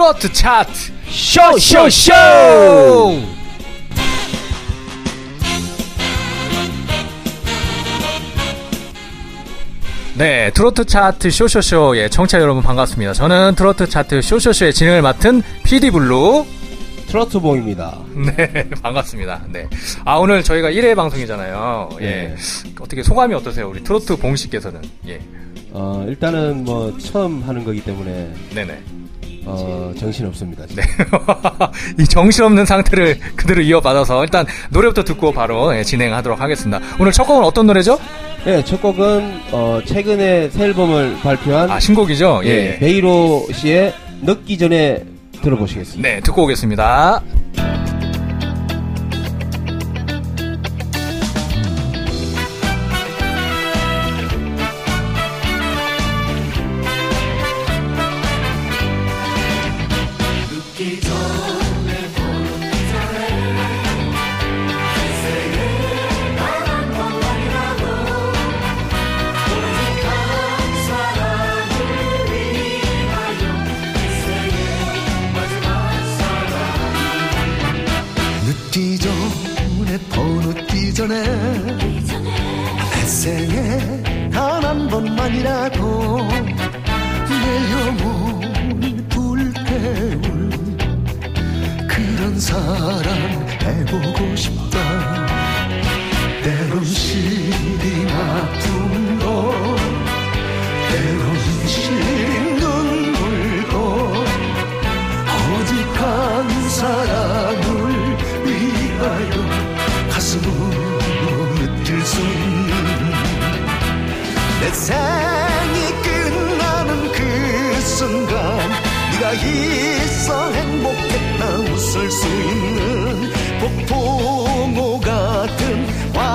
트로트 차트 쇼쇼쇼! 네, 트로트 차트 쇼쇼쇼의 청취자 여러분 반갑습니다. 저는 트로트 차트 쇼쇼쇼의 진행을 맡은 PD블루. 트로트봉입니다. 네, 반갑습니다. 네. 아, 오늘 저희가 1회 방송이잖아요. 예. 네. 어떻게 소감이 어떠세요? 우리 트로트 봉 씨께서는. 예. 어, 일단은 뭐 처음 하는 거기 때문에 네네. 어, 정신 없습니다. 네. 이 정신 없는 상태를 그대로 이어받아서 일단 노래부터 듣고 바로 예, 진행하도록 하겠습니다. 오늘 첫 곡은 어떤 노래죠? 네, 첫 곡은 어, 최근에 새 앨범을 발표한 아, 신곡이죠? 예. 예, 베이로 씨의 늦기 전에 들어보시겠습니다. 네, 듣고 오겠습니다. 늦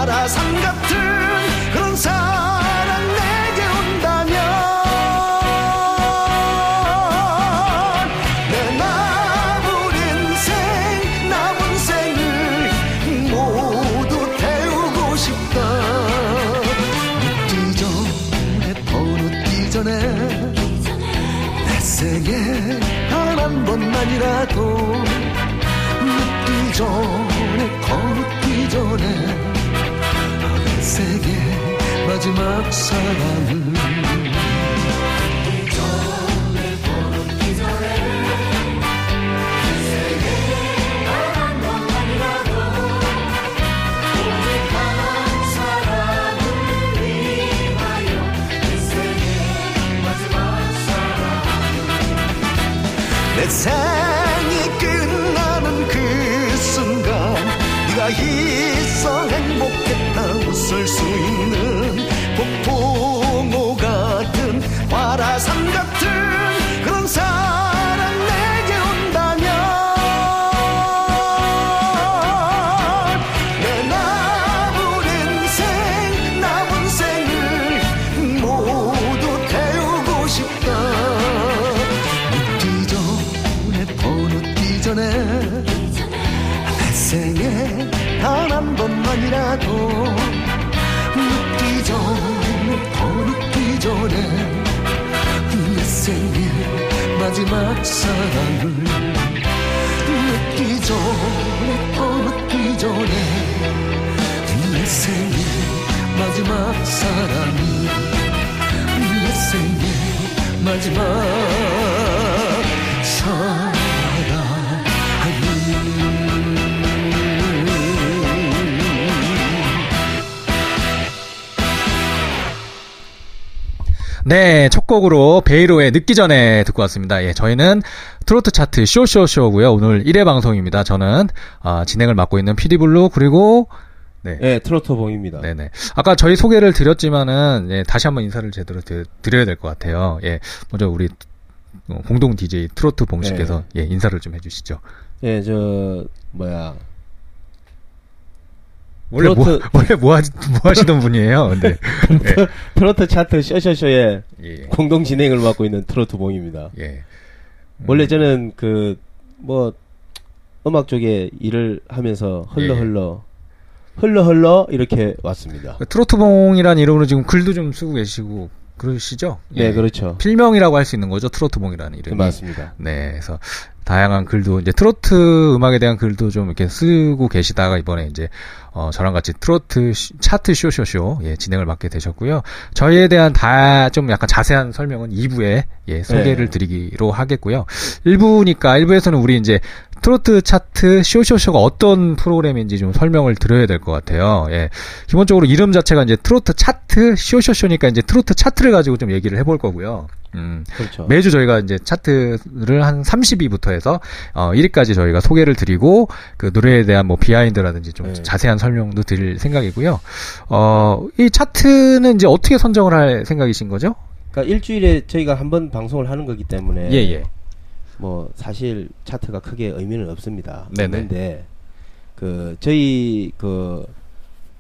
화라산 같은 마지막 사랑을 번만이라도 늦기 전에 더 늦기 전에 내 생의 마지막 사랑을 늦기 전에 더 늦기 전에 내 생의 마지막 사랑을 내 생의 마지막 네, 첫 곡으로 베이로의 늦기 전에 듣고 왔습니다. 예, 저희는 트로트 차트 쇼쇼쇼고요. 오늘 1회 방송입니다. 저는 아, 진행을 맡고 있는 PD블루 그리고 네. 네, 트로트봉입니다. 네네. 아까 저희 소개를 드렸지만은 예, 다시 한번 인사를 제대로 드, 드려야 될 것 같아요. 예, 먼저 우리 어, 공동 DJ 트로트 봉 씨께서 예, 인사를 좀 해주시죠. 예, 저 뭐야 원래 뭐, 트로트- 원래 뭐, 하, 뭐 하시던 분이에요. 근데 예, 트로트 차트 쇼쇼쇼의 예, 공동 진행을 맡고 있는 트로트 봉입니다. 예. 원래 저는 그 뭐 음악 쪽에 일을 하면서 흘러 예. 흘러 흘러 흘러 이렇게 왔습니다. 트로트 봉이라는 이름으로 지금 글도 좀 쓰고 계시고 그러시죠? 네, 그렇죠. 필명이라고 할 수 있는 거죠. 트로트봉이라는 이름이. 맞습니다. 네, 그래서 다양한 글도 이제 트로트 음악에 대한 글도 좀 이렇게 쓰고 계시다가 이번에 이제 어 저랑 같이 트로트 시- 차트 쇼쇼쇼 예 진행을 맡게 되셨고요. 저희에 대한 다 좀 약간 자세한 설명은 2부에 예 소개를 네. 드리기로 하겠고요. 1부니까 1부에서는 우리 이제 트로트 차트 쇼쇼쇼가 어떤 프로그램인지 좀 설명을 드려야 될 것 같아요. 예. 기본적으로 이름 자체가 이제 트로트 차트 쇼쇼쇼니까 이제 트로트 차트를 가지고 좀 얘기를 해볼 거고요. 음. 그렇죠. 매주 저희가 이제 차트를 한 30위부터 해서 어 1위까지 저희가 소개를 드리고 그 노래에 대한 뭐 비하인드라든지 좀 네. 자세한 설명도 드릴 생각이고요. 어 이 차트는 이제 어떻게 선정을 할 생각이신 거죠? 그러니까 일주일에 저희가 한 번 방송을 하는 거기 때문에 예, 예. 뭐 사실 차트가 크게 의미는 없습니다. 네네. 없는데 그 저희 그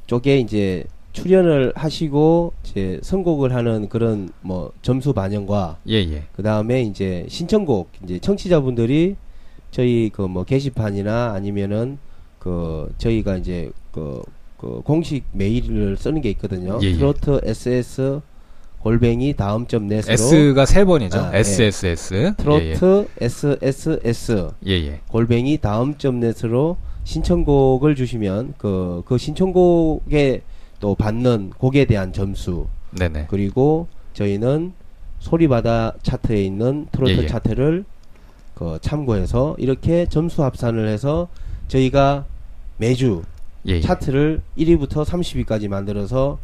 쪽에 이제 출연을 하시고 이제 선곡을 하는 그런 뭐 점수 반영과 예, 예. 그 다음에 이제 신청곡 이제 청취자분들이 저희 그 뭐 게시판이나 아니면은 그 저희가 이제 그, 그 공식 메일을 쓰는 게 있거든요. 예, 예. 트로트 ss 골뱅이 다음 점 넷으로 S가 세 번이죠. 아, 예. SSS. 트로트 sss 예, 예. 예. 골뱅이 다음 점 넷으로 신청곡을 주시면 그, 그 신청곡에 또 받는 곡에 대한 점수 네, 네. 그리고 저희는 소리바다 차트에 있는 트로트 예, 예. 차트를 그 참고해서 이렇게 점수 합산을 해서 저희가 매주 예, 예. 차트를 1위부터 30위까지 만들어서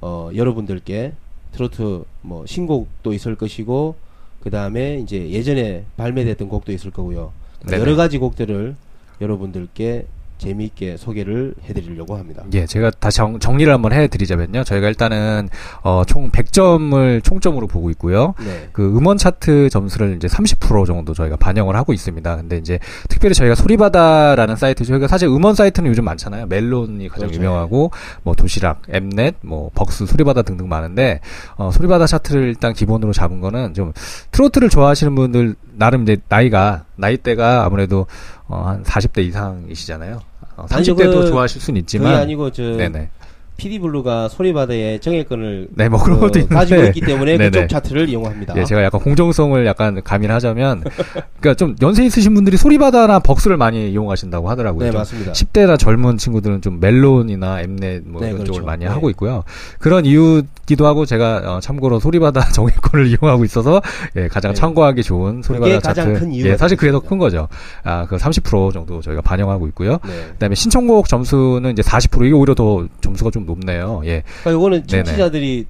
어 여러분들께 트로트 뭐 신곡도 있을 것이고 그 다음에 이제 예전에 발매됐던 곡도 있을 거고요 네네. 여러 가지 곡들을 여러분들께 재미있게 소개를 해드리려고 합니다. 예, 제가 다시 정, 정리를 한번 해드리자면요. 저희가 일단은 어, 총 100점을 총점으로 보고 있고요. 네. 그 음원 차트 점수를 이제 30% 정도 저희가 반영을 하고 있습니다. 근데 이제 특별히 저희가 소리바다라는 사이트 저희가 사실 음원 사이트는 요즘 많잖아요. 멜론이 가장 그렇죠. 유명하고 뭐 도시락, 엠넷, 뭐 벅스, 소리바다 등등 많은데 어 소리바다 차트를 일단 기본으로 잡은 거는 좀 트로트를 좋아하시는 분들 나름 이제 나이가 나이대가 아무래도 어 한 40대 이상이시잖아요. 어, 아니, 30대도 그- 좋아하실 수는 그게 있지만 아니고 저 네네. PD 블루가 소리바다의 정액권을 네, 뭐 그런 그 것도 있는데 가지고 있기 때문에 네네. 그쪽 차트를 이용합니다. 예, 제가 약간 공정성을 약간 가민하자면, 그러니까 좀 연세 있으신 분들이 소리바다나 벅스를 많이 이용하신다고 하더라고요. 네좀 맞습니다. 10대나 젊은 친구들은 좀 멜론이나 엠넷 뭐 네, 이런 그렇죠. 쪽을 많이 네. 하고 있고요. 그런 이유기도 하고 제가 어, 참고로 소리바다 정액권을 이용하고 있어서 예, 가장 네. 참고하기 좋은 소리바다 차트. 예, 사실 그게 더. 큰 거죠. 아, 그 30% 정도 저희가 반영하고 있고요. 네. 그다음에 신청곡 점수는 이제 40% 이게 오히려 더 점수가 좀 높네요. 예. 그러니까 요거는 네네. 청취자들이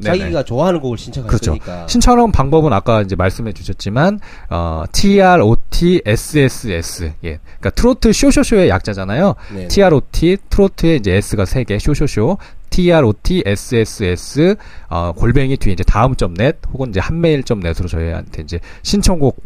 네네. 자기가 좋아하는 곡을 신청할 그렇죠. 거니까. 신청 방법은 아까 이제 말씀해 주셨지만 어 TROT SSS 예. 그러니까 트로트 쇼쇼쇼의 약자잖아요. 네. TROT 트로트에 이제 S가 세개 쇼쇼쇼 TROT SSS 어 골뱅이 뒤에 이제 다음 점 넷 혹은 이제 한메일 점 넷으로 저희한테 이제 신청곡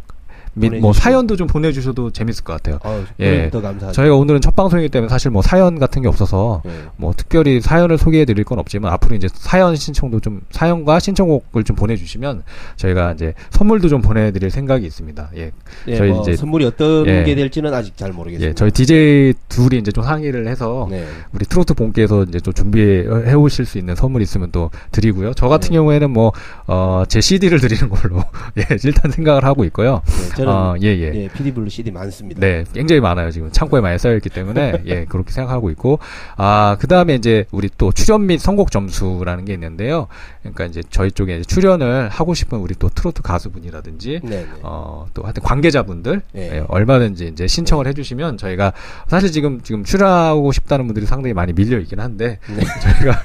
및 뭐. 사연도 좀 보내주셔도 재밌을 것 같아요. 어, 예. 저희가 오늘은 첫 방송이기 때문에 사실 뭐 사연 같은 게 없어서 네. 뭐 특별히 사연을 소개해 드릴 건 없지만 앞으로 이제 사연 신청도 좀 사연과 신청곡을 좀 보내주시면 저희가 이제 선물도 좀 보내드릴 생각이 있습니다. 예, 예, 저희 뭐 이제- 선물이 어떤 예. 게 될지는 아직 잘 모르겠습니다. 예, 저희 DJ 둘이 이제 좀 상의를 해서 네. 우리 트로트 본께서 이제 좀 준비해 오실 수 있는 선물 있으면 또 드리고요. 저 같은 네. 경우에는 뭐, 어, 제 CD를 드리는 걸로, 예, 일단 생각을 하고 있고요. 네, 저는 어, 예, 예. 예, PD 블루 CD 많습니다. 네, 굉장히 많아요. 지금 창고에 많이 쌓여 있기 때문에, 예, 그렇게 생각하고 있고, 아, 그 다음에 이제 우리 또 출연 및 선곡 점수라는 게 있는데요. 그러니까 이제 저희 쪽에 이제 출연을 하고 싶은 우리 또 트로트 가수분이라든지, 네, 네. 어, 또 하여튼 관계자분들, 네. 예, 얼마든지 이제 신청을 해주시면 저희가 사실 지금, 지금 출연하고 싶다는 분들이 상당히 많이 밀려 있긴 한데, 네. 저희가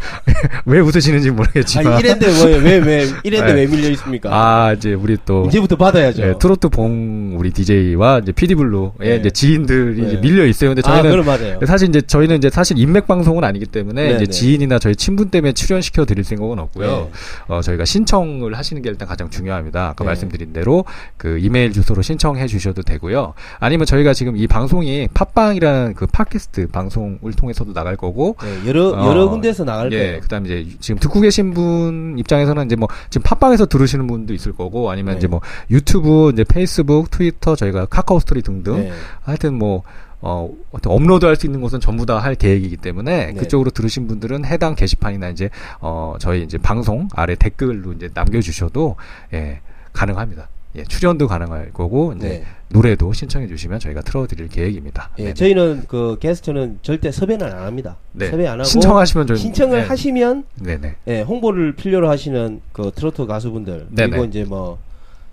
왜 웃으시는지 모르겠지만, 아니 이랜데 왜왜 왜 이랜데 네. 왜 밀려 있습니까? 아, 이제 우리 또, 이제부터 받아야죠. 예, 트로트 봉 우리 DJ와 이제 PD블루의 네. 이제 지인들이 네. 이제 밀려 있어요. 근데 아, 저희는 그럼 맞아요. 사실 이제 저희는 이제 사실 인맥 방송은 아니기 때문에 네, 이제 네. 지인이나 저희 친분 때문에 출연시켜 드릴 생각은 없고요. 네. 어, 저희가 신청을 하시는 게 일단 가장 중요합니다. 아까 네. 말씀드린 대로 그 이메일 주소로 신청해 주셔도 되고요. 아니면 저희가 지금 이 방송이 팟빵이라는 그 팟캐스트 방송을 통해서도 나갈 거고 네, 여러 어, 여러 군데서 나갈 예, 거예요. 그다음에 이제 지금 듣고 계신 분 입장에서는 이제 뭐 지금 팟빵에서 들으시는 분도 있을 거고 아니면 네. 이제 뭐 유튜브, 이제 페이스북, 트위터, 저희가 카카오 스토리 등등 네. 하여튼 뭐 어, 어떤 업로드 할 수 있는 곳은 전부 다 할 계획이기 때문에 네. 그쪽으로 들으신 분들은 해당 게시판이나 이제 어, 저희 이제 방송 아래 댓글로 이제 남겨주셔도 예, 가능합니다. 예, 출연도 가능할 거고 이제 네. 노래도 신청해 주시면 저희가 틀어드릴 계획입니다. 예, 네네. 저희는 그 게스트는 절대 섭외는 안 합니다. 네. 섭외 안 하고 신청하시면 저희 신청을 네. 하시면 네네. 예, 홍보를 필요로 하시는 그 트로트 가수분들 그리고 네네. 이제 뭐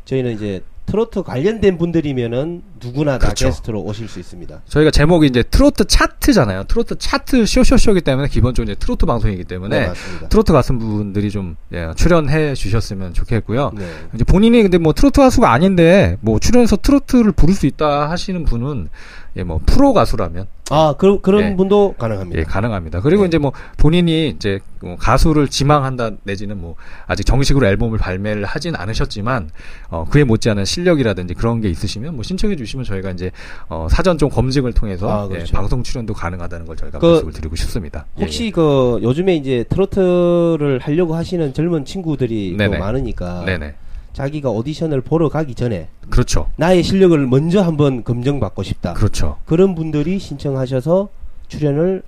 저희는 이제 트로트 관련된 분들이면은 누구나 다 그렇죠. 게스트로 오실 수 있습니다. 저희가 제목이 이제 트로트 차트잖아요. 트로트 차트 쇼쇼쇼이기 때문에 기본적으로 이제 트로트 방송이기 때문에 네. 트로트 가수 분들이 좀 예, 출연해 주셨으면 좋겠고요. 네. 이제 본인이 근데 뭐 트로트 가수가 아닌데 뭐 출연해서 트로트를 부를 수 있다 하시는 분은 예, 뭐 프로 가수라면 아, 그, 그런 예. 분도 가능합니다. 예, 가능합니다. 그리고 네. 이제 뭐 본인이 이제 뭐 가수를 지망한다 내지는 뭐 아직 정식으로 앨범을 발매를 하진 않으셨지만 어 그에 못지않은 실력이라든지 그런 게 있으시면 뭐 신청해 주시면 저희가 이제 어 사전 좀 검증을 통해서 아, 예, 그렇죠. 방송 출연도 가능하다는 걸 저희가 그 말씀을 드리고 싶습니다. 예, 혹시 그 요즘에 이제 트로트를 하려고 하시는 젊은 친구들이. 많으니까 예. 네네. 자기가 오디션을 보러 가기 전에 그렇죠. 나의 실력을 먼저 한번 검증받고 싶다. 그렇죠. 그런 분들이 신청하셔서 출연을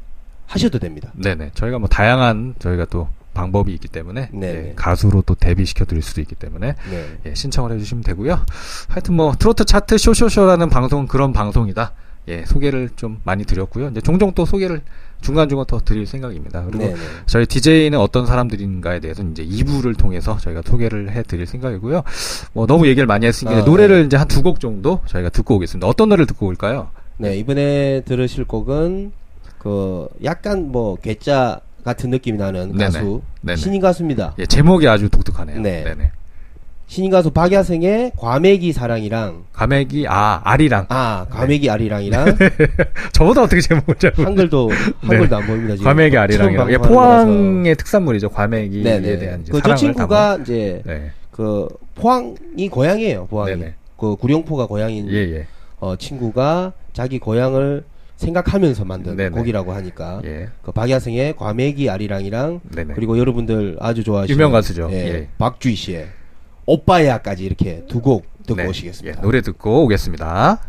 하셔도 됩니다. 네네. 저희가 뭐 다양한 저희가 또 방법이 있기 때문에. 예, 가수로 또 데뷔시켜 드릴 수도 있기 때문에 네. 예, 신청을 해주시면 되고요. 하여튼 뭐 트로트 차트 쇼쇼쇼라는 방송 그런 방송이다. 예, 소개를 좀 많이 드렸고요. 이제 종종 또 소개를 중간 중간 더 드릴 생각입니다. 그리고 네. 네. 저희 DJ는 어떤 사람들인가에 대해서 이제 2부를 통해서 저희가 소개를 해 드릴 생각이고요. 뭐 너무 얘기를 많이 했으니까 아, 노래를 이제 한 두 곡 정도 저희가 듣고 오겠습니다. 어떤 노래를 듣고 올까요? 네, 이번에 들으실 곡은 그 약간 뭐 괴짜 같은 느낌이 나는 네네. 가수 네네. 신인 가수입니다. 예, 제목이 아주 독특하네요. 네. 네네. 신인 가수 박야생의 과메기 사랑이랑 과메기 아 아리랑 아 과메기 아리랑이랑 저보다 어떻게 제목을 잘 모르- 한글도 한글도 안 보입니다 지금. 과메기 예, 방송하는 포항의 특산물이죠. 과메기에. 네네. 대한 이제 그저 사랑을 친구가 이제 담은. 네. 그 포항이 고향이에요. 포항이. 네네. 그 구룡포가 고향인 예, 예. 어, 친구가 자기 고향을 생각하면서 만든 네네. 곡이라고 하니까 예. 그 박야생의 과메기 아리랑이랑 네네. 그리고 여러분들 아주 좋아하시는 유명 가수죠. 예, 예. 박주희 씨의 오빠야까지 이렇게 두 곡 듣고 네. 오시겠습니다. 예, 노래 듣고 오겠습니다.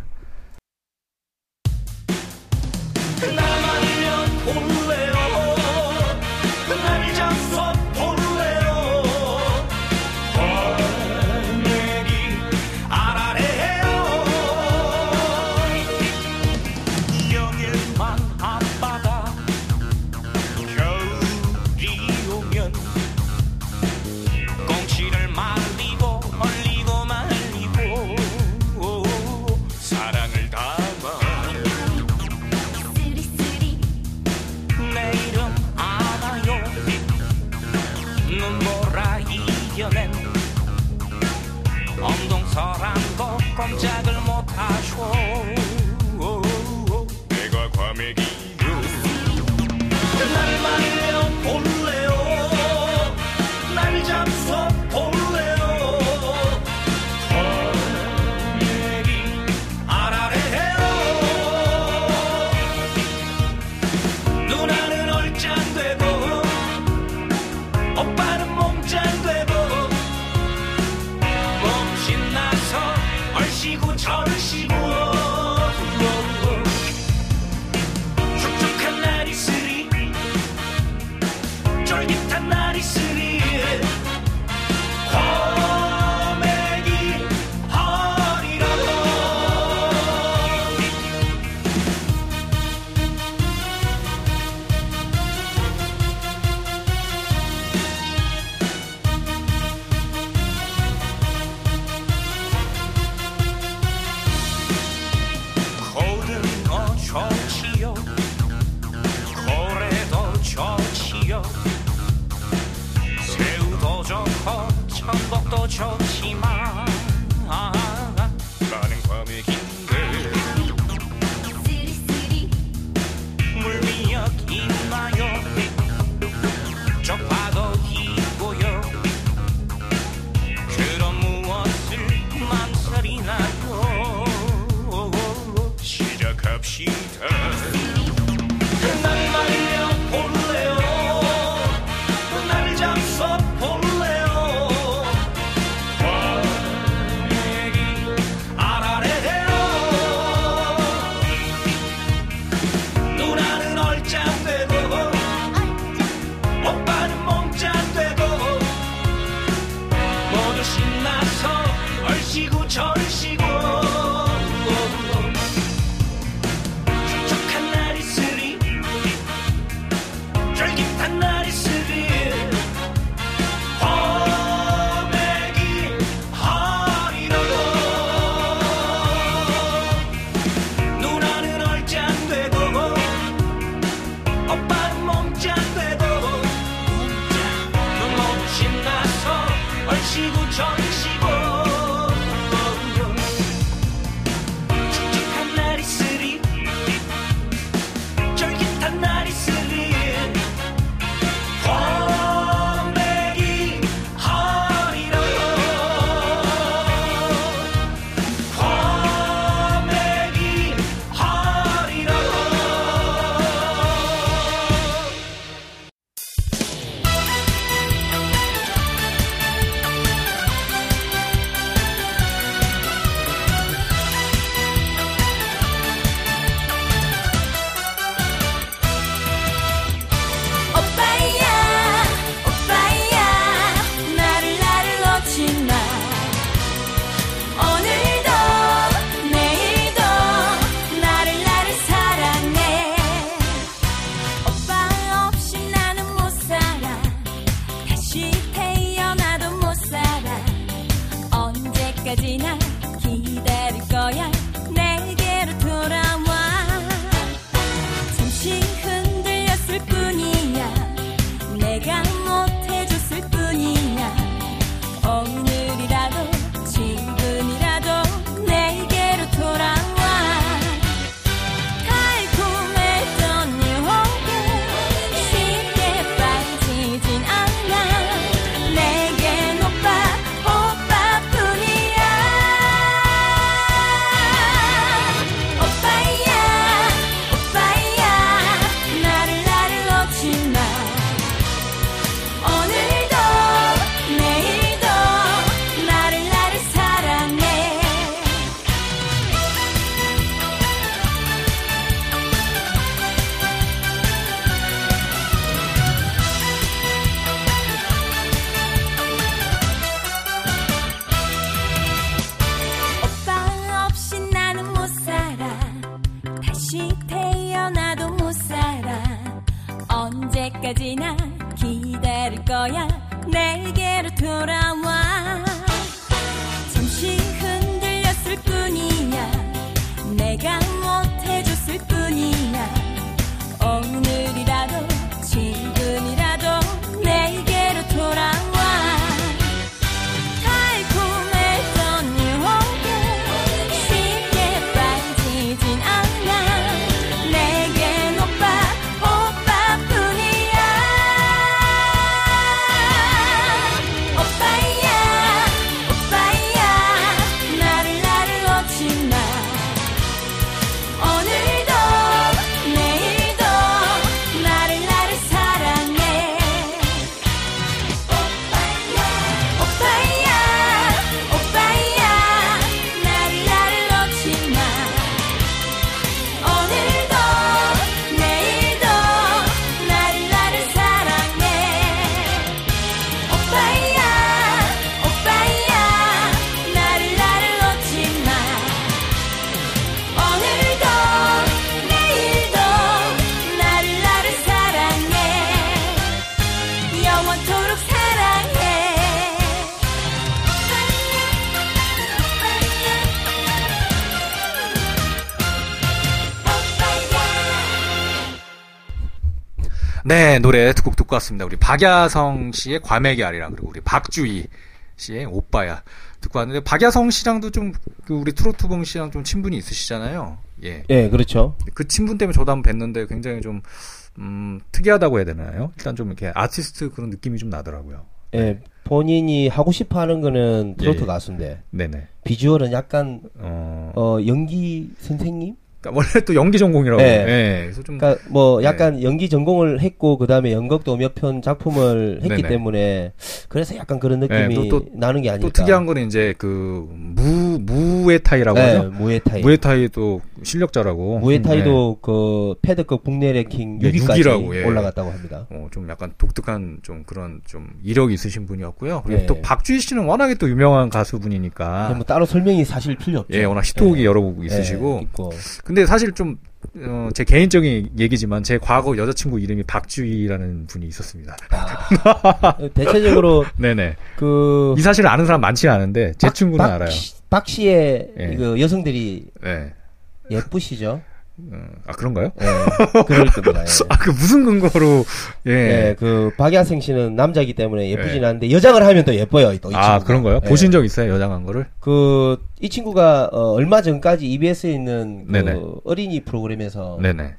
네, 노래 두 곡 듣고 왔습니다. 우리 박야성 씨의 과메기 아리랑 그리고 우리 박주희 씨의 오빠야 듣고 왔는데 박야성 씨랑도 좀 그 우리 트로트봉 씨랑 좀 친분이 있으시잖아요. 예. 예, 그렇죠. 그 친분 때문에 저도 한번 뵀는데 굉장히 좀 음, 특이하다고 해야 되나요? 일단 좀 이렇게 아티스트 그런 느낌이 좀 나더라고요. 예, 본인이 하고 싶어 하는 거는 트로트 예, 예. 가수인데 네네. 비주얼은 약간 어, 어 연기 선생님? 그러니까 원래 또 연기 전공이라고. 네. 예. 그래서 좀 그러니까 뭐 네. 약간 연기 전공을 했고 그다음에 연극도 몇 편 작품을 했기 네네. 때문에 그래서 약간 그런 네, 느낌이 또- 또- 나는 게 아닐까. 또 특이한 거는 이제 그 무 무에타이라고 네, 하죠. 무에타이. 무에타이도 실력자라고. 무에타이도 그 패드급 국내 랭킹 네, 6위까지 육위라고, 예. 올라갔다고 합니다. 어, 좀 약간 독특한 좀 그런 좀 이력이 있으신 분이었고요. 그리고 네. 또 박주희 씨는 워낙에 또 유명한 가수분이니까. 뭐 따로 설명이 사실 필요 없죠. 예, 워낙 히트곡이 예. 여러 곡 있으시고. 예, 있고. 근데 사실 좀, 어, 제 개인적인 얘기지만 제 과거 여자친구 이름이 박주희라는 분이 있었습니다. 대체적으로 네네. 그 이 사실을 아는 사람 많지 않은데 제 친구는 박, 알아요. 씨- 박 씨의 예. 그 여성들이 네. 예쁘시죠? 음, 아, 그런가요? 예, 그럴 겁니다. 예. 아, 그 무슨 근거로, 예. 예, 그 박야생 씨는 남자이기 때문에 예쁘진 예. 않은데 여장을 하면 또 예뻐요. 또이 아, 친구가. 그런가요? 예. 보신 적 있어요? 여장한 거를? 그, 이 친구가, 어, 얼마 전까지 EBS에 있는, 그, 네네. 어린이 프로그램에서, 네네.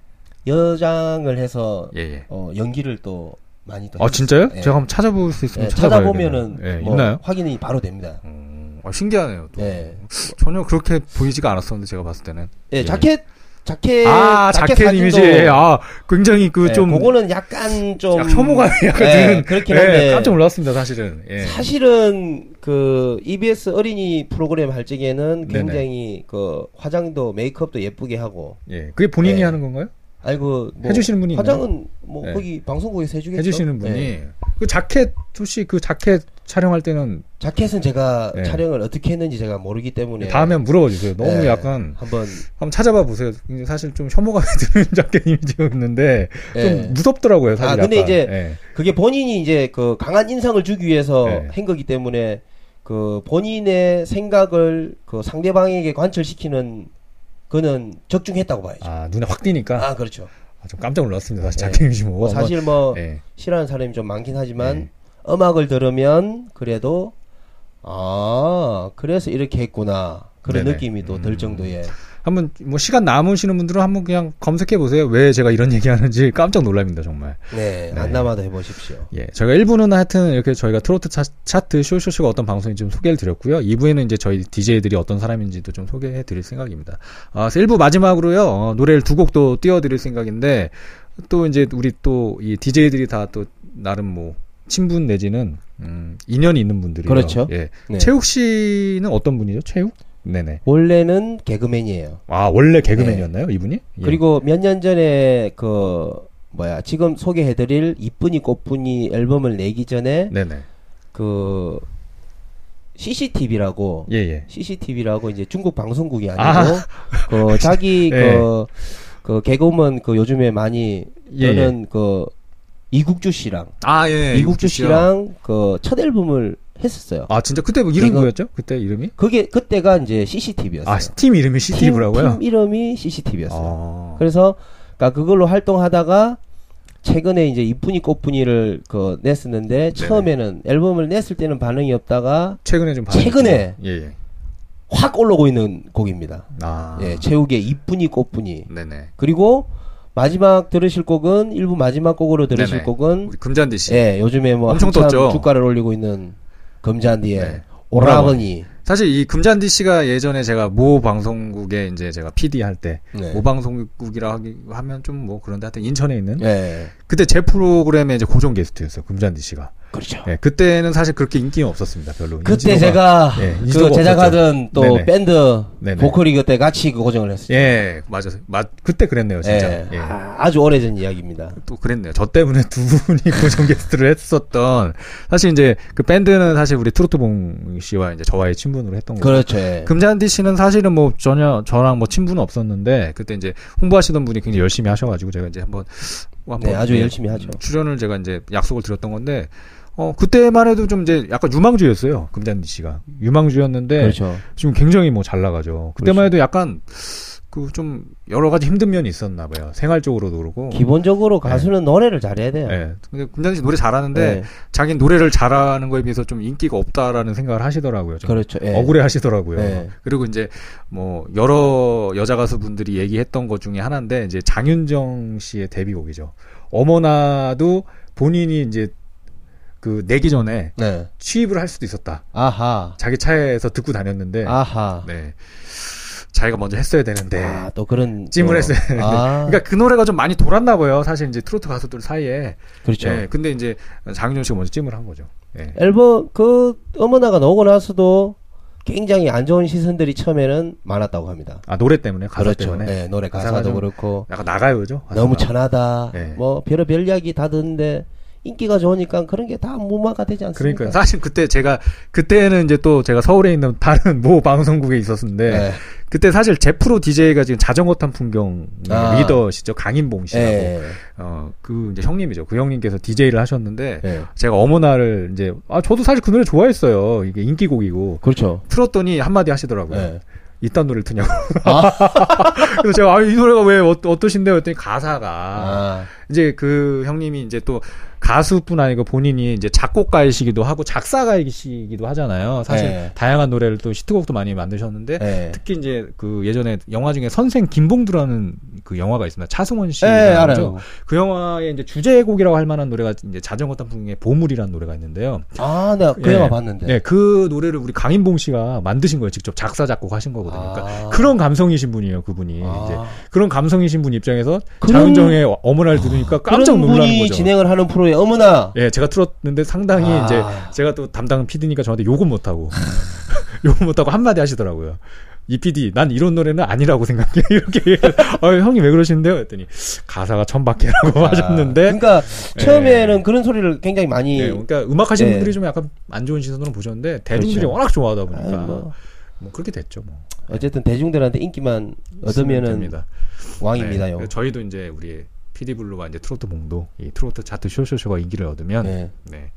여장을 해서, 예, 예. 어, 연기를 또, 많이 또. 아, 진짜요? 예. 제가 한번 찾아볼 수 있으면. 찾아보면은, 예, 뭐 있나요? 확인이 바로 됩니다. 음, 아, 신기하네요. 또. 예. 전혀 그렇게 보이지가 않았었는데, 제가 봤을 때는. 예, 자켓, 자켓, 아, 자켓, 사진도- 이미지. 아, 굉장히 그 예, 좀. 그거는 약간 좀. 혐오감이 약간 예, 드는. 그렇긴 예, 한데. 깜짝 놀랐습니다, 사실은. 예. 사실은 그 EBS 어린이 프로그램 할 적에는 네네. 굉장히 그 화장도 메이크업도 예쁘게 하고 예. 그게 본인이 예. 하는 건가요? 아이고 뭐 해주시는 분이 있나요? 화장은 뭐 네. 거기 방송국에서 해주겠죠. 해주시는 분이. 예. 그 자켓, 혹시 그 자켓 촬영할 때는 자켓은 제가 네. 촬영을 어떻게 했는지 제가 모르기 때문에 다음에 물어봐 주세요. 너무 네. 약간 한번 한번 찾아봐 보세요. 사실 좀 혐오감이 드는 자켓 이미지가 있는데 좀 예. 무섭더라고요. 사실 아, 근데 약간. 이제 예. 그게 본인이 이제 그 강한 인상을 주기 위해서 네. 한 거기 때문에 그 본인의 생각을 그 상대방에게 관철시키는 그는 적중했다고 봐야죠. 아 눈에 확 띄니까 아, 그렇죠. 아, 좀 깜짝 놀랐습니다. 사실 네. 작경씨 뭐, 뭐 사실 뭐 예. 싫어하는 사람이 좀 많긴 하지만 네. 음악을 들으면 그래도 아 그래서 이렇게 했구나 그런 네네. 느낌이 또 음. 들 정도의 한번 뭐 시간 남으시는 분들은 한번 그냥 검색해 보세요. 왜 제가 이런 얘기하는지 깜짝 놀랍니다 정말. 네, 네. 안 남아도 해보십시오. 예, 저희가 1부는 하여튼 이렇게 저희가 트로트 차, 차트 쇼쇼쇼가 어떤 방송인지 좀 소개를 드렸고요. 2부에는 이제 저희 DJ들이 어떤 사람인지도 좀 소개해 드릴 생각입니다. 아, 그래서 1부 마지막으로요, 어, 노래를 두곡또 띄워드릴 생각인데, 또 이제 우리 또 이 DJ들이 다 또 나름 뭐, 친분 내지는, 음, 인연이 있는 분들이에요. 그렇죠. 예. 네. 최욱 씨는 어떤 분이죠? 최욱? 네네. 원래는 개그맨이에요. 아, 원래 개그맨이었나요? 이분이? 예. 그리고 몇 년 전에 그 뭐야 지금 소개해드릴 이쁜이 꽃분이 앨범을 내기 전에 네네. 그 CCTV라고 예, 예. CCTV라고 이제 중국 방송국이 아니고 아. 그 자기 예. 그, 그 개그우먼 그 요즘에 많이 예, 저는 그 이국주 씨랑 아, 예. 이국주 씨요. 씨랑 그 첫 앨범을 했었어요. 아, 진짜 그때 뭐 이름이 개그- 뭐였죠? 그때 이름이? 그게 그때가 이제 CCTV였어요. 아, 팀 이름이 CTV라고요? 팀 이름이 CCTV였어요. 아. 그래서 그러니까 그걸로 활동하다가 최근에 이제 이쁜이 꽃분이를 그 냈었는데 처음에는 앨범을 냈을 때는 반응이 없다가 최근에 좀 최근에 좀- 예, 예. 확 올라오고 있는 곡입니다. 아. 예, 최욱의 이쁜이 꽃분이 네네. 그리고 마지막 들으실 곡은 일부 마지막 곡으로 들으실 네네. 곡은 금잔디 씨. 예, 요즘에 뭐 엄청 떴죠. 주가를 올리고 있는 금잔디의 네. 오라버니. 사실 이 금잔디 씨가 예전에 제가 모 방송국에 이제 제가 PD 할 때, 네. 모 방송국이라 하기, 하면 좀 뭐 그런데 하여튼 인천에 있는 예. 그때 제 프로그램에 이제 고정 게스트였어요. 금잔디 씨가. 그렇죠. 예, 그때는 사실 그렇게 인기가 없었습니다. 별로. 그때 제가 예, 그 제작하던 또 네네. 밴드 네네. 보컬이 그때 같이 그 고정을 했어요. 예, 맞아. 맞 그때 그랬네요, 진짜. 예. 예. 아, 아주 오래전 이야기입니다. 또 그랬네요. 저 때문에 두 분이 고정 게스트를 했었던 사실 이제 그 밴드는 사실 우리 트로트봉 씨와 이제 저와의 친분으로 했던 거고. 그렇죠. 예. 금잔디 씨는 사실은 뭐 전혀 저랑 뭐 친분은 없었는데 그때 이제 홍보하시던 분이 굉장히 열심히 하셔 가지고 제가 이제 한번 한번 네, 아주 예, 열심히 하죠. 출연을 제가 이제 약속을 드렸던 건데 어 그때만 해도 좀 이제 약간 유망주였어요 금잔디 씨가 유망주였는데 그렇죠. 지금 굉장히 뭐 잘 나가죠. 그때만 그렇죠. 해도 약간 그 좀 여러 가지 힘든 면이 있었나 봐요. 생활적으로도 그렇고. 기본적으로 가수는 노래를 잘해야 돼요. 예. 근데 금잔디 씨 노래 잘하는데 네. 자기 노래를 잘하는 거에 비해서 좀 인기가 없다라는 생각을 하시더라고요. 좀 그렇죠. 예. 억울해 하시더라고요. 네. 그리고 이제 뭐 여러 여자 가수분들이 얘기했던 것 중에 하나인데 이제 장윤정 씨의 데뷔곡이죠. 어머나도 본인이 이제 그 내기 전에 네. 취입을 할 수도 있었다. 아하. 자기 차에서 듣고 다녔는데 아하. 네. 자기가 먼저 했어야 되는데 아, 또 그런 찜을 또- 했어요. 아, 그러니까 그 노래가 좀 많이 돌았나 봐요. 사실 이제 트로트 가수들 사이에. 그렇죠. 예, 근데 이제 장윤정 씨가 먼저 찜을 한 거죠. 예. 앨범 그 어머나가 나오고 나서도 굉장히 안 좋은 시선들이 처음에는 많았다고 합니다. 아 노래 때문에 가사 그렇죠. 때문에 네, 노래 가사가 가사도 좀 그렇고 약간 나가요죠. 너무. 천하다. 네. 뭐 별의별 이야기 다 듣는데 인기가 좋으니까 그런 게 다 무마가 되지 않습니까? 그러니까 사실 그때 제가 그때는 이제 또 제가 서울에 있는 다른 모 방송국에 있었는데 네. 그때 사실 제 프로 DJ가 지금 자전거 탄 풍경 아. 리더시죠 강인봉 씨라고 예. 어그 이제 형님이죠 그 형님께서 DJ를 하셨는데 예. 제가 어머나를 이제 아 저도 사실 그 노래 좋아했어요 이게 인기곡이고 그렇죠. 틀었더니 한마디 하시더라고요 예. 이딴 노래를 트냐고 아. 그래서 제가 아, 이 노래가 왜 어, 어떠신데요 했더니 가사가 아. 이제 그 형님이 이제 또 가수뿐 아니고 본인이 이제 작곡가이시기도 하고 작사가이시기도 하잖아요. 사실 네. 다양한 노래를 또 히트곡도 많이 만드셨는데 예. 특히 이제 그 예전에 영화 중에 선생 김봉두라는 그 영화가 있습니다. 차승원 씨. 예, 알아요. 그 영화의 이제 주제곡이라고 할 만한 노래가 이제 자전거 탄 풍의 보물이라는 노래가 있는데요. 아, 내가 그 예. 영화 봤는데. 네, 그 노래를 우리 강인봉 씨가 만드신 거예요. 직접 작사 작곡 하신 거거든요. 그러니까 아. 그런 감성이신 분이에요, 그분이. 아. 이제 그런 감성이신 분 입장에서 그런- 장윤정의 어머나를 들 으니까 깜짝 놀라는 거죠. 진행을 하는 프로에 어머나. 예, 제가 틀었는데 상당히 아. 이제 제가 또 담당 PD니까 저한테 욕은 못 하고 욕은 못 하고 한마디 하시더라고요. 이 PD, 난 이런 노래는 아니라고 생각해. 이렇게. 아, 형님 왜 그러시는데요? 했더니 가사가 천박해라고 하셨는데. 그러니까 처음에는 그런 소리를 굉장히 많이 예, 그러니까 음악 하시는 네. 분들이 좀 약간 안 좋은 시선으로 보셨는데 대중들이 그렇죠. 워낙 좋아하다 보니까 아이, 뭐. 뭐 그렇게 됐죠, 뭐. 어쨌든 대중들한테 인기만 얻으면은 됩니다. 왕입니다요. 네, 저희도 이제 우리 PD 블루와 이제 트로트 봉도 이 트로트 차트 쇼쇼쇼가 인기를 얻으면 네. 네.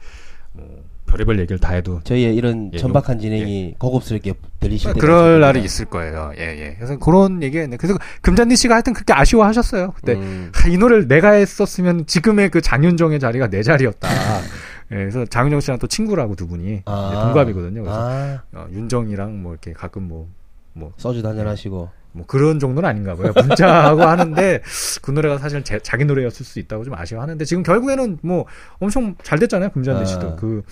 뭐 별의별 얘기를 다 해도 저희의 이런 예, 천박한 진행이 고급스럽게 들리실 때 그럴 날이 있을 거예요. 예, 예. 그래서 그런 얘기가 있네. 그래서 금잔디 씨가 하여튼 그렇게 아쉬워하셨어요. 그때 음. 하, 이 노래를 내가 했었으면 지금의 그 장윤정의 자리가 내 자리였다. 예, 그래서 장윤정 씨랑 또 친구라고 두 분이 이제 동갑이거든요. 그래서 아, 어, 윤정이랑 뭐 이렇게 가끔 뭐, 뭐, 소주 한잔 하시고. 뭐 그런 정도는 아닌가 봐요. 문자하고 하는데 그 노래가 사실 제- 자기 노래였을 수 있다고 좀 아쉬워하는데 지금 결국에는 뭐 엄청 잘 됐잖아요. 금잔디 씨도 아. 그,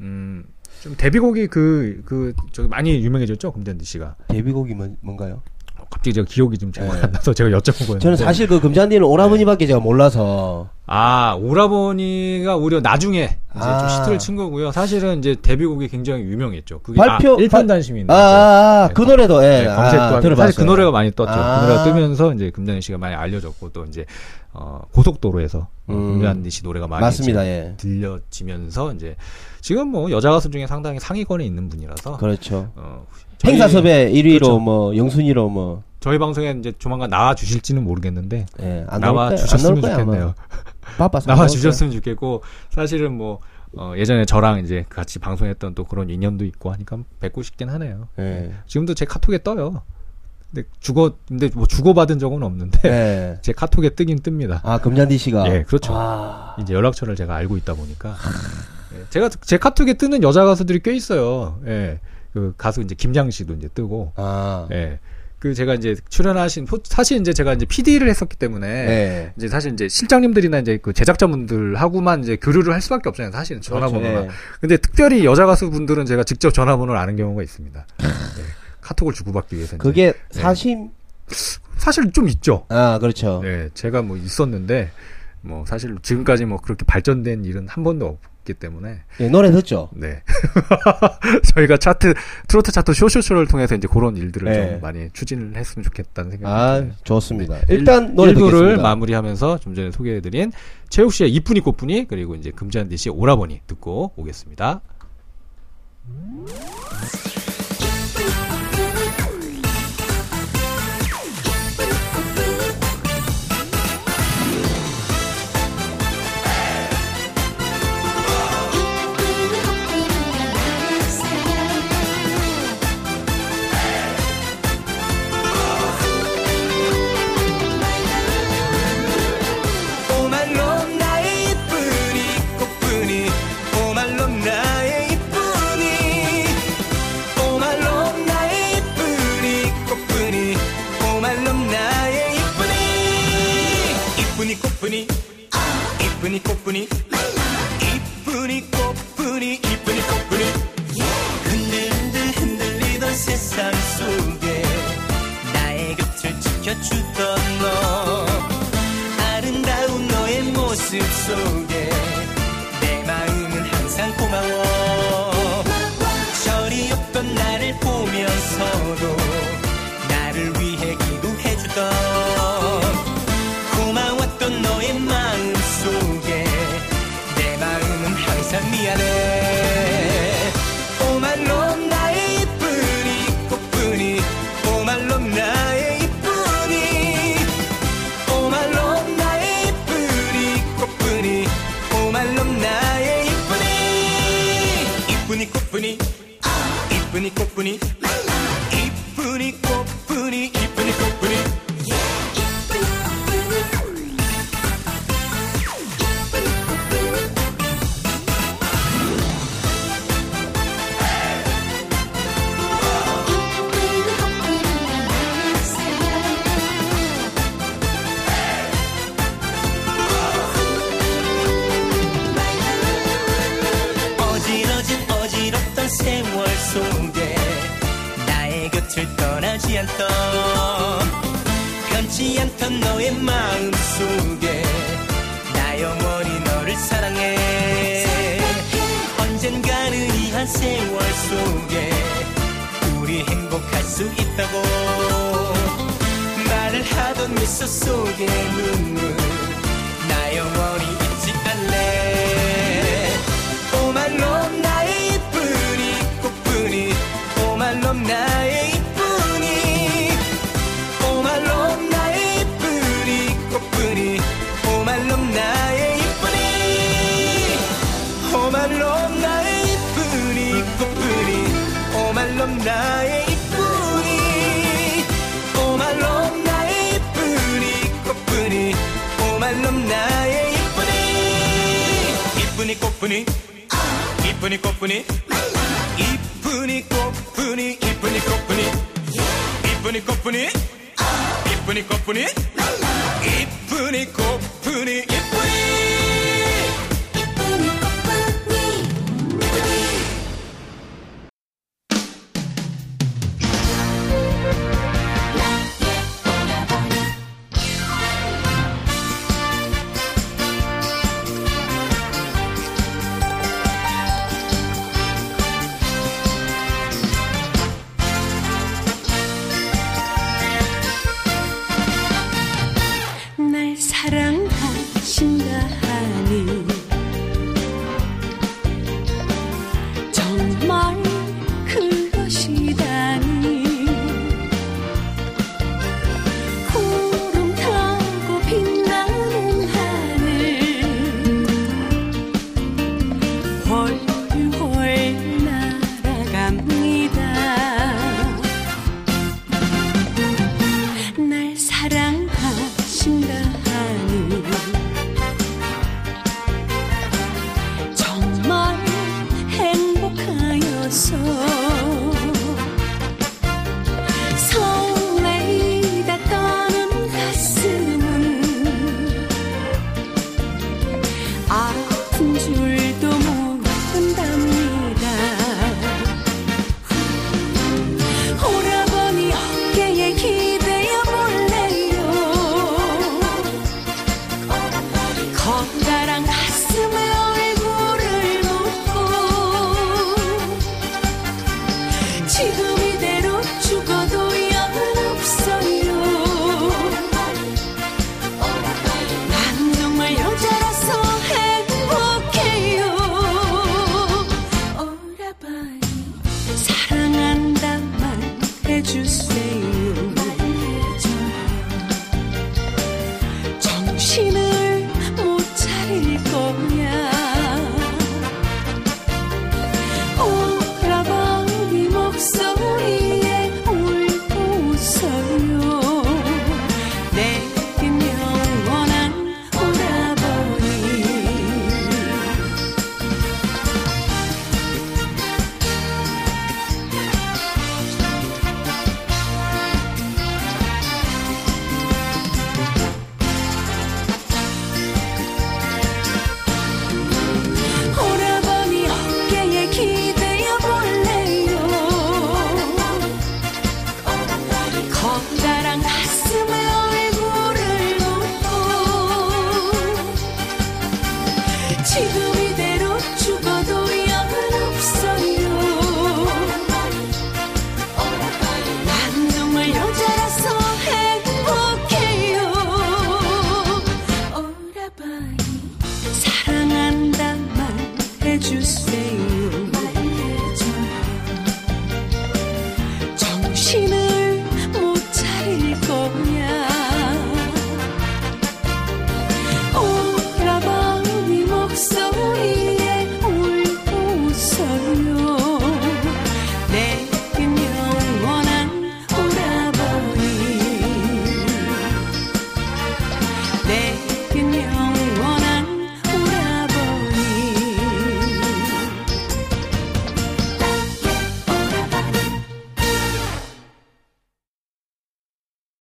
음, 좀 데뷔곡이 그, 그, 저기 많이 유명해졌죠. 금잔디 씨가. 데뷔곡이 뭔, 뭔가요? 어, 갑자기 제가 기억이 좀잘 네. 안 나서 제가 여쭤보고 저는 사실 그 금잔디는 오라버니밖에 제가 몰라서. 아 오라버니가 오히려 나중에 이제 아. 좀 시트를 친 거고요. 사실은 이제 데뷔곡이 굉장히 유명했죠. 그게 발표- 아, 발- 일편단심인데 아, 아, 아, 네, 그 노래도, 예. 네, 아, 검색도 들어봤어요. 사실 그 노래가 많이 떴죠. 아. 그 노래가 뜨면서 이제 금잔디 씨가 많이 알려졌고 또 이제 어, 고속도로에서 어, 음. 금잔디 씨 노래가 많이 맞습니다, 예. 들려지면서 이제 지금 뭐 여자 가수 중에 상당히 상위권에 있는 분이라서 그렇죠. 어, 행사 섭외 1위로 그렇죠. 뭐, 영순위로 뭐, 저희 방송에 이제 조만간 나와 주실지는 모르겠는데 예, 안 나와. 주셨으면 좋겠네요. 바빠서. 안 나와. 주셨으면 좋겠고 사실은 뭐 어, 예전에 저랑 이제 같이 방송했던 또 그런 인연도 있고 하니까 뵙고 싶긴 하네요. 예. 지금도 제 카톡에 떠요. 근데 주고 근데 뭐 주고 받은 적은 없는데 예. 제 카톡에 뜨긴 뜹니다. 아, 금잔디 씨가. 예, 그렇죠. 아, 이제 연락처를 제가 알고 있다 보니까 예, 제가 제 카톡에 뜨는 여자 가수들이 꽤 있어요. 예, 그 가수 이제 김양 씨도 이제 뜨고 아. 예. 그 제가 이제 출연하신 포- 사실 이제 제가 이제 PD를 했었기 때문에 예. 이제 사실 이제 실장님들이나 이제 그 제작자분들하고만 이제 교류를 할 수밖에 없잖아요. 사실은 전화번호가. 그렇죠. 예. 근데 특별히 여자 가수분들은 제가 직접 전화번호를 아는 경우가 있습니다. 예. 카톡을 주고받기 위해서. 그게 사심, 사실 좀 있죠. 아, 그렇죠. 예, 제가 뭐 있었는데 뭐 사실 지금까지 뭐 그렇게 발전된 일은 한 번도 없 기 때문에 예, 노래 듣죠? 네 저희가 차트 트로트 차트 쇼쇼쇼를 통해서 이제 그런 일들을 네. 좀 많이 추진을 했으면 좋겠다는 생각이 아, 듭니다. 좋습니다. 네. 일단 노래 일부를 듣겠습니다. 마무리하면서 좀 전에 소개해 드린 최욱 씨의 이쁜이 꽃분이 그리고 이제 금잔디 씨의 오라버니 듣고 오겠습니다. 이쁜이 이쁜이 꽃분이? 이쁜이 꽃분이? 이쁜이 꽃분이? 이쁜이 꽃분이? 이쁜이 꽃분이? 이쁜이 꽃분이? 이쁜이